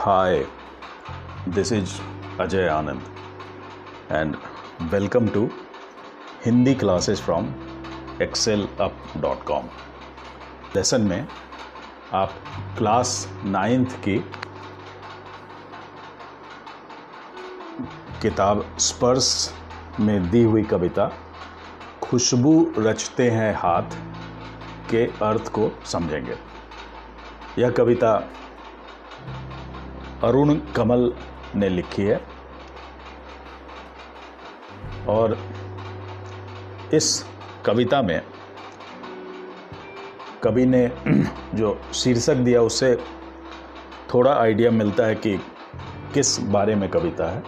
Hi, this is Ajay Anand, and welcome to Hindi classes from excelup.com lesson में आप class ninth की किताब स्पर्श में दी हुई कविता खुशबू रचते हैं हाथ के अर्थ को समझेंगे। यह कविता अरुण कमल ने लिखी है। और इस कविता में कवि ने जो शीर्षक दिया उससे थोड़ा आइडिया मिलता है कि किस बारे में कविता है।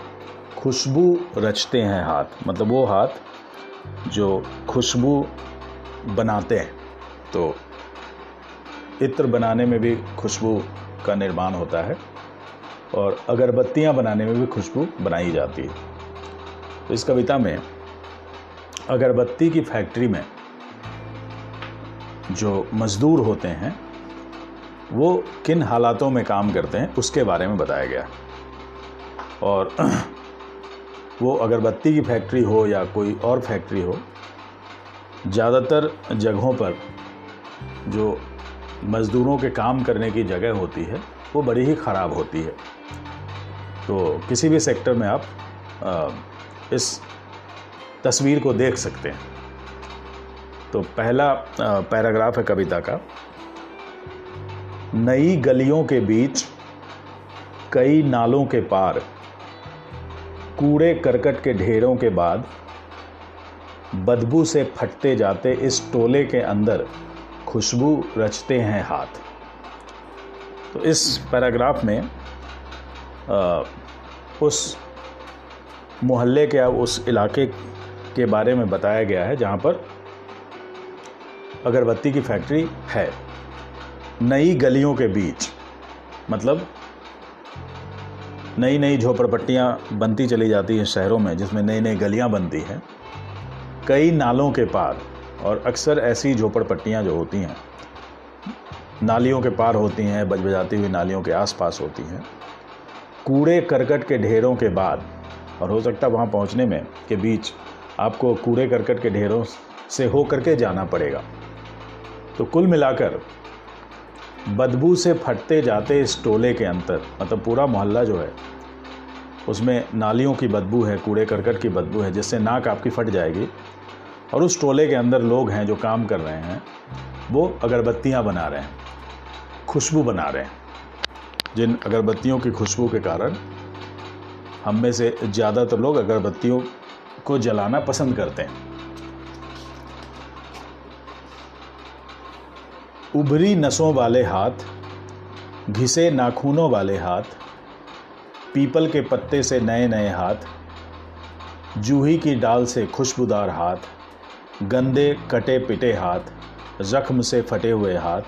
खुशबू रचते हैं हाथ मतलब वो हाथ जो खुशबू बनाते हैं। तो इत्र बनाने में भी खुशबू का निर्माण होता है। और अगरबत्तियाँ बनाने में भी खुशबू बनाई जाती है। तो इस कविता में अगरबत्ती की फैक्ट्री में जो मज़दूर होते हैं, वो किन हालातों में काम करते हैं, उसके बारे में बताया गया। और वो अगरबत्ती की फैक्ट्री हो या कोई और फैक्ट्री हो, ज़्यादातर जगहों पर जो मज़दूरों के काम करने की जगह होती है वो बड़ी ही ख़राब होती है। तो किसी भी सेक्टर में आप इस तस्वीर को देख सकते हैं। तो पहला पैराग्राफ है कविता का। नई गलियों के बीच कई नालों के पार, कूड़े करकट के ढेरों के बाद, बदबू से फटते जाते इस टोले के अंदर खुशबू रचते हैं हाथ। तो इस पैराग्राफ में आ, उस मोहल्ले के उस इलाके के बारे में बताया गया है जहाँ पर अगरबत्ती की फैक्ट्री है। नई गलियों के बीच मतलब नई नई झोपड़पट्टियाँ बनती चली जाती हैं शहरों में जिसमें नई नई गलियाँ बनती हैं। कई नालों के पार और अक्सर ऐसी झोपड़पट्टियाँ जो होती हैं नालियों के पार होती हैं बज बजाती हुई नालियों के आसपास होती हैं। कूड़े करकट के ढेरों के बाद, और हो सकता है वहाँ पहुँचने में के बीच आपको कूड़े करकट के ढेरों से हो करके जाना पड़ेगा। तो कुल मिलाकर, बदबू से फटते जाते इस टोले के अंतर मतलब पूरा मोहल्ला जो है, उसमें नालियों की बदबू है, कूड़े करकट की बदबू है, जिससे नाक आपकी फट जाएगी, और उस टोले के अंदर लोग हैं जो काम कर रहे हैं, वो अगरबत्तियाँ बना रहे हैं। खुशबू बना रहे हैं। जिन अगरबत्तियों की खुशबू के कारण हम में से ज़्यादातर लोग अगरबत्तियों को जलाना पसंद करते हैं। उभरी नसों वाले हाथ, घिसे नाखूनों वाले हाथ, पीपल के पत्ते से नए नए हाथ, जूही की डाल से खुशबूदार हाथ, गंदे कटे पिटे हाथ, जख्म से फटे हुए हाथ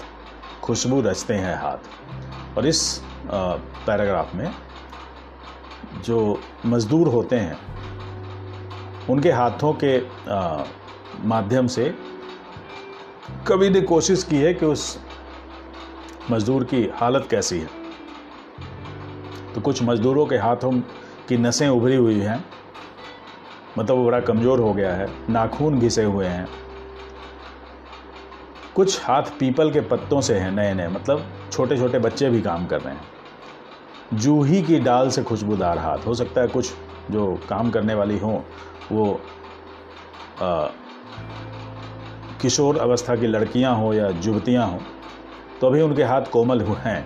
खुशबू रचते हैं हाथ। और इस पैराग्राफ में जो मज़दूर होते हैं, उनके हाथों के माध्यम से कवि ने कोशिश की है कि उस मज़दूर की हालत कैसी है। तो कुछ मज़दूरों के हाथों की नसें उभरी हुई हैं मतलब वो बड़ा कमज़ोर हो गया है, नाखून घिसे हुए हैं। कुछ हाथ पीपल के पत्तों से हैं नए नए मतलब छोटे छोटे बच्चे भी काम कर रहे हैं। जूही की डाल से खुशबूदार हाथ हो सकता है कुछ जो काम करने वाली हों वो आ, किशोर अवस्था की लड़कियाँ हों या युवतियाँ हों तो अभी उनके हाथ कोमल हुए हैं।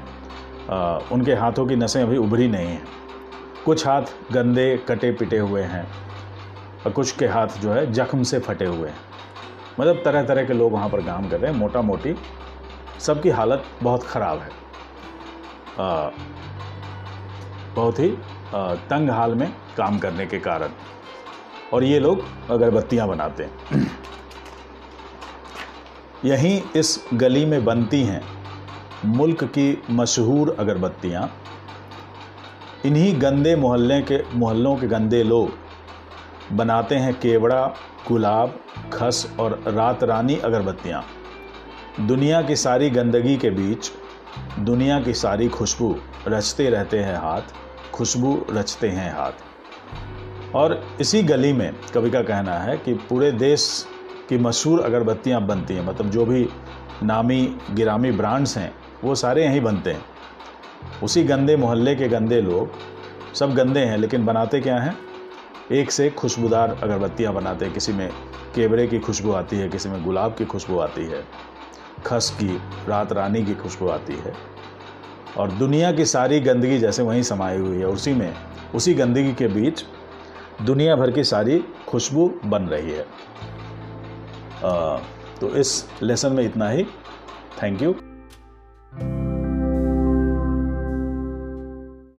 उनके हाथों की नसें अभी उभरी नहीं हैं। कुछ हाथ गंदे कटे पिटे हुए हैं और कुछ के हाथ जो है जख्म से फटे हुए हैं। मतलब तरह तरह के लोग वहाँ पर काम कर रहे हैं मोटा मोटी सबकी हालत बहुत ख़राब है। आ, बहुत ही आ, तंग हाल में काम करने के कारण। और ये लोग अगरबत्तियाँ बनाते हैं। यहीं इस गली में बनती हैं मुल्क की मशहूर अगरबत्तियाँ। इन्हीं गंदे मोहल्ले के मोहल्लों के गंदे लोग बनाते हैं केवड़ा, गुलाब, खस और रात रानी अगरबत्तियाँ। दुनिया की सारी गंदगी के बीच, दुनिया की सारी खुशबू रचते रहते हैं हाथ, खुशबू रचते हैं हाथ। और इसी गली में कवि का कहना है कि पूरे देश की मशहूर अगरबत्तियाँ बनती हैं। मतलब जो भी नामी, गिरामी ब्रांड्स हैं, वो सारे यहीं बनते हैं। उसी गंदे मोहल्ले के गंदे लोग, सब गंदे हैं, लेकिन बनाते क्या हैं? एक से खुशबूदार अगरबत्तियाँ बनाते हैं। किसी में केवड़े की खुशबू आती है किसी में गुलाब की खुशबू आती है। खस की रात रानी की खुशबू आती है। और दुनिया की सारी गंदगी जैसे वहीं समाई हुई है उसी में उसी गंदगी के बीच दुनिया भर की सारी खुशबू बन रही है। आ, तो इस लेसन में इतना ही। Thank you.